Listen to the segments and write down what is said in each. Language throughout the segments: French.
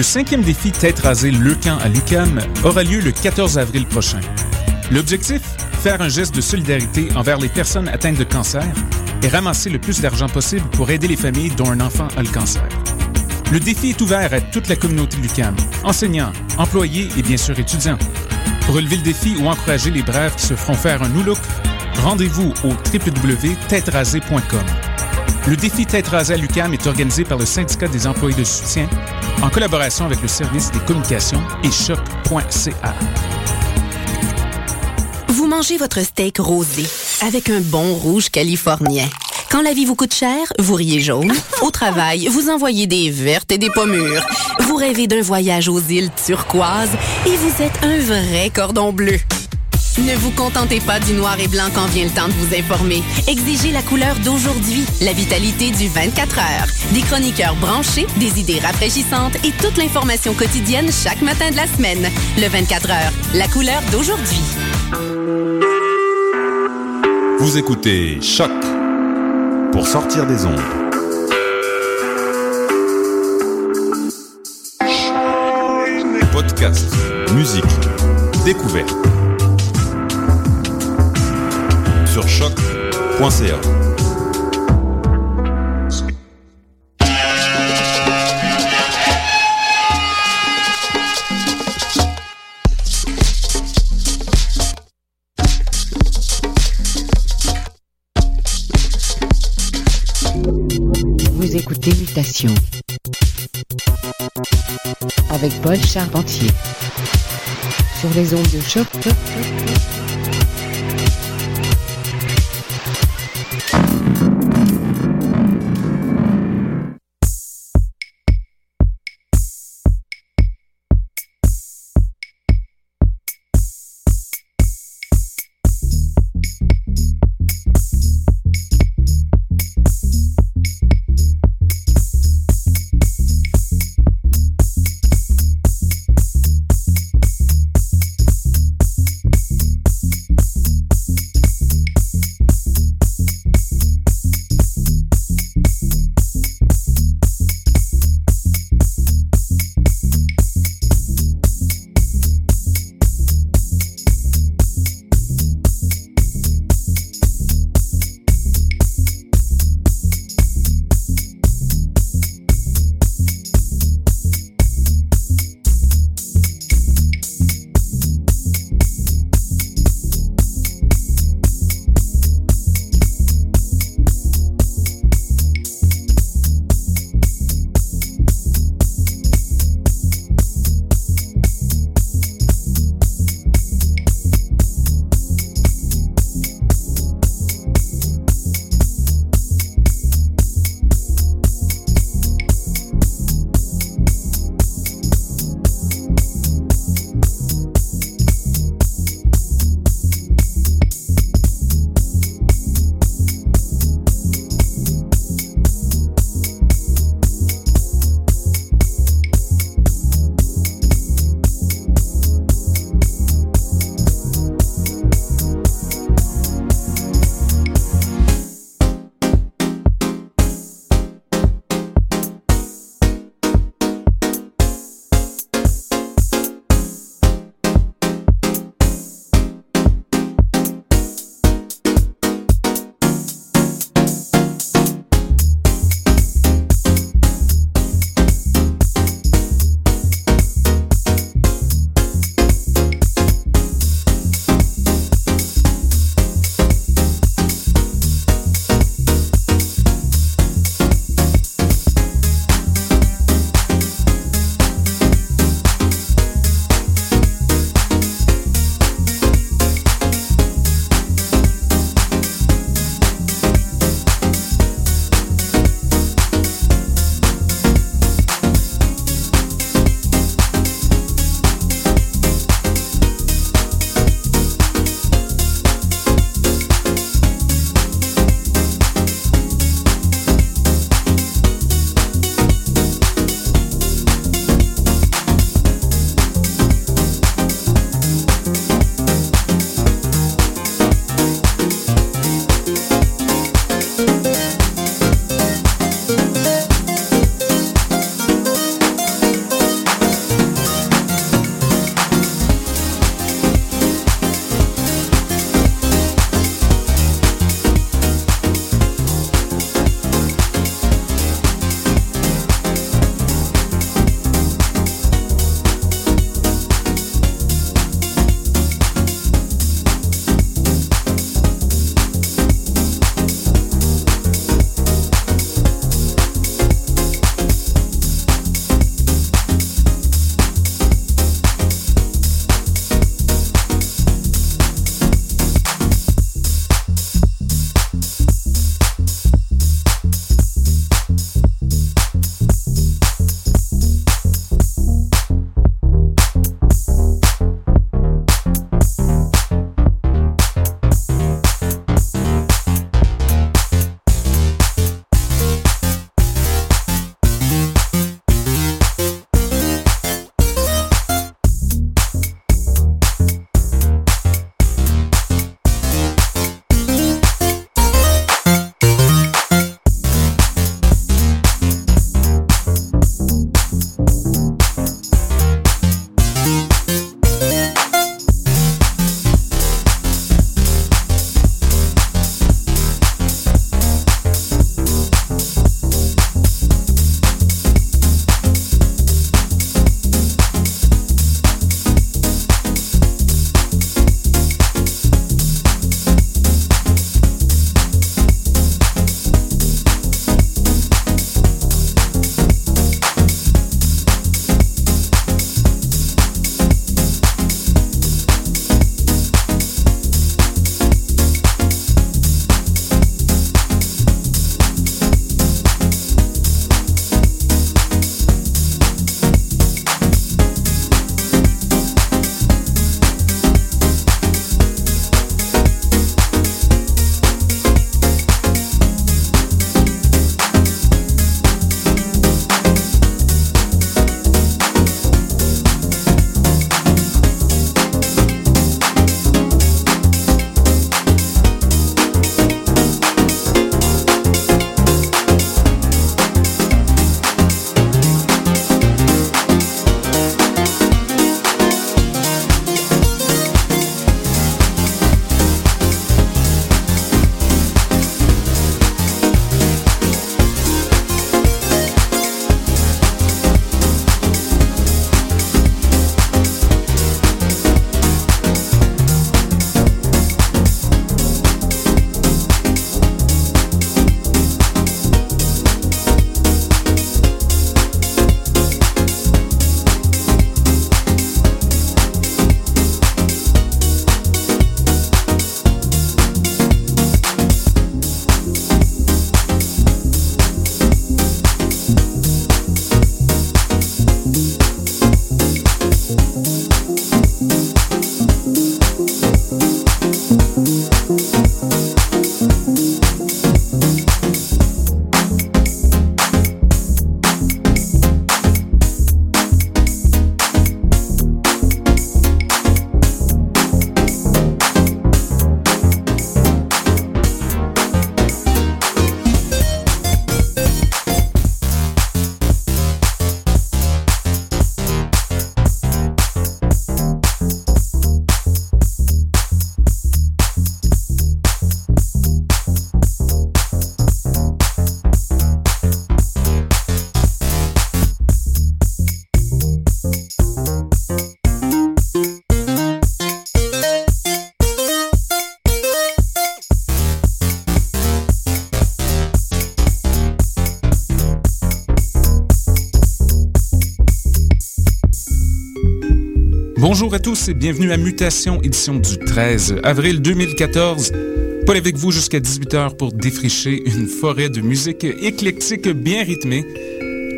Le cinquième défi Tête rasée Le Camp à l'UCAM aura lieu le 14 avril prochain. L'objectif Faire un geste de solidarité envers les personnes atteintes de cancer et ramasser le plus d'argent possible pour aider les familles dont un enfant a le cancer. Le défi est ouvert à toute la communauté l'UCAM, enseignants, employés et bien sûr étudiants. Pour relever le défi ou encourager les braves qui se feront faire un new look, rendez-vous au www.têterasée.com. Le défi Tête rasée à l'UCAM est organisé par le syndicat des employés de soutien en collaboration avec le service des communications et choc.ca. Vous mangez votre steak rosé avec un bon rouge californien. Quand la vie vous coûte cher, vous riez jaune. Au travail, vous envoyez des vertes et des pommures. Vous rêvez d'un voyage aux îles turquoises et vous êtes un vrai cordon bleu. Ne vous contentez pas du noir et blanc quand vient le temps de vous informer. Exigez la couleur d'aujourd'hui, la vitalité du 24 heures. Des chroniqueurs branchés, des idées rafraîchissantes et toute l'information quotidienne chaque matin de la semaine. Le 24 heures, la couleur d'aujourd'hui. Vous écoutez Choc pour sortir des ondes. Podcast, musique, découverte. Sur. Vous écoutez Mutation avec Paul Charpentier sur les ondes de choc. Bonjour à tous et bienvenue à Mutation, édition du 13 avril 2014. Paul avec vous jusqu'à 18h pour défricher une forêt de musique éclectique bien rythmée.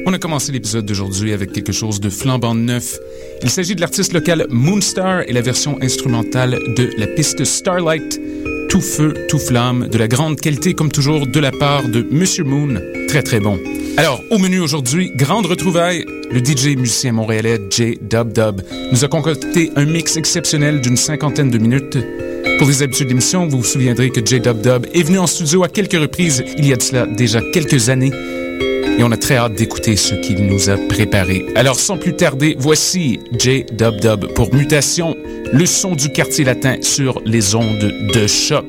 On a commencé l'épisode d'aujourd'hui avec quelque chose de flambant neuf. Il s'agit de l'artiste local Moonstar et la version instrumentale de la piste Starlight. Tout feu, tout flamme, de la grande qualité comme toujours de la part de Monsieur Moon. Très très bon. Alors, au menu aujourd'hui, grande retrouvaille, le DJ musicien montréalais J Dub Dub nous a concocté un mix exceptionnel d'une cinquantaine de minutes. Pour les habitudes d'émission, vous vous souviendrez que J Dub Dub est venu en studio à quelques reprises il y a de cela déjà quelques années. Et on a très hâte d'écouter ce qu'il nous a préparé. Alors, sans plus tarder, voici J Dub Dub pour Mutation, le son du quartier latin sur les ondes de choc.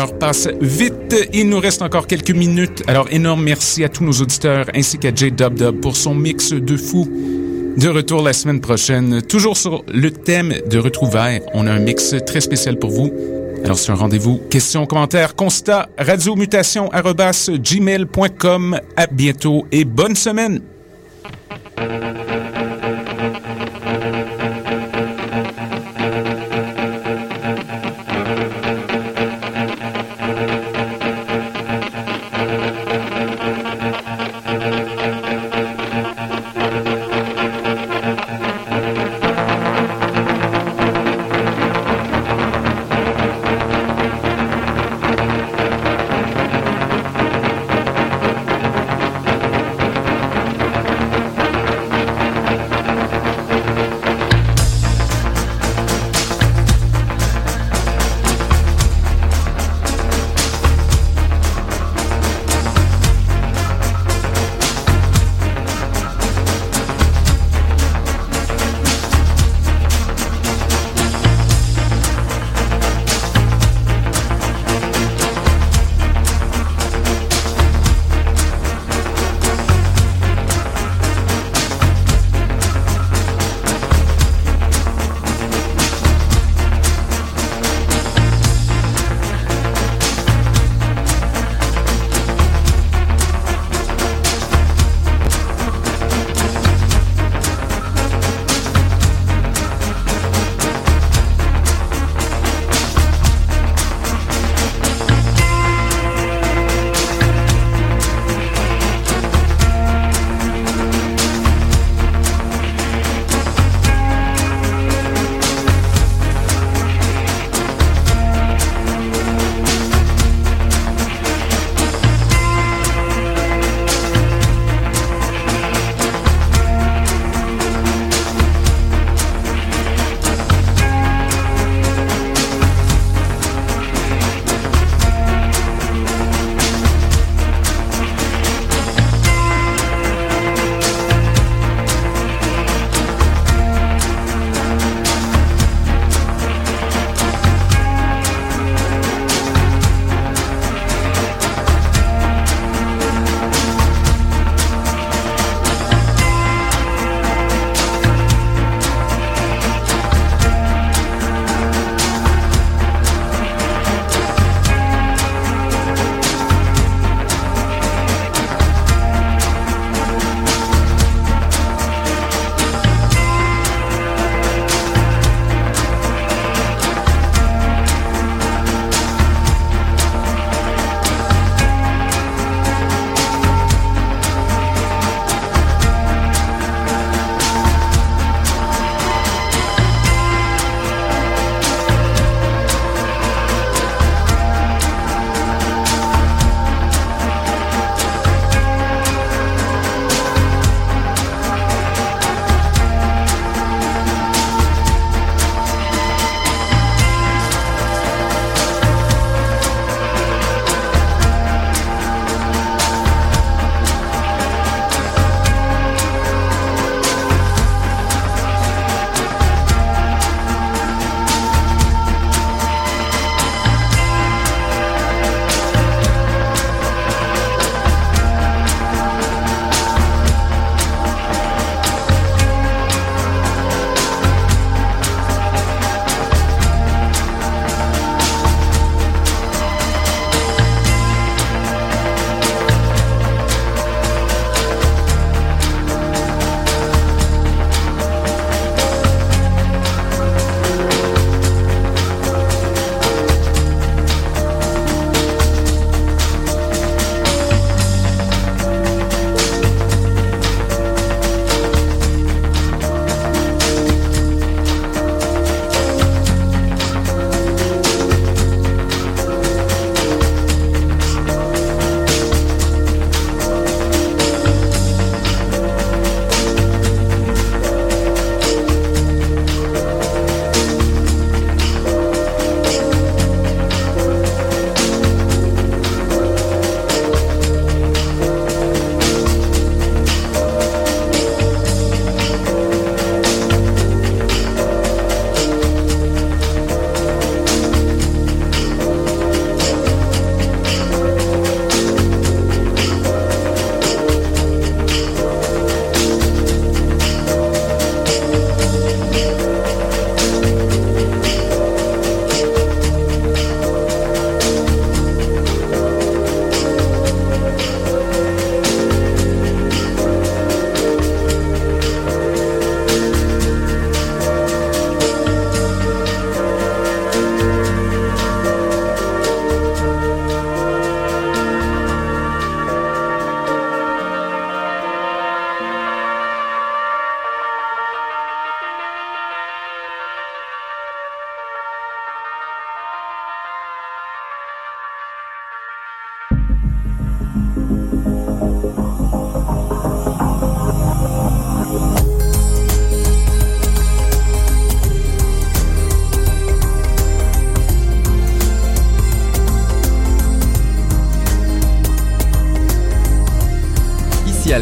L'heure passe vite. Il nous reste encore quelques minutes. Alors, énorme merci à tous nos auditeurs ainsi qu'à J Dub pour son mix de fou. De retour la semaine prochaine, toujours sur le thème de retrouvailles. On a un mix très spécial pour vous. Alors, c'est un rendez-vous. Questions, commentaires, constats, radiomutation, gmail.com. À bientôt et bonne semaine!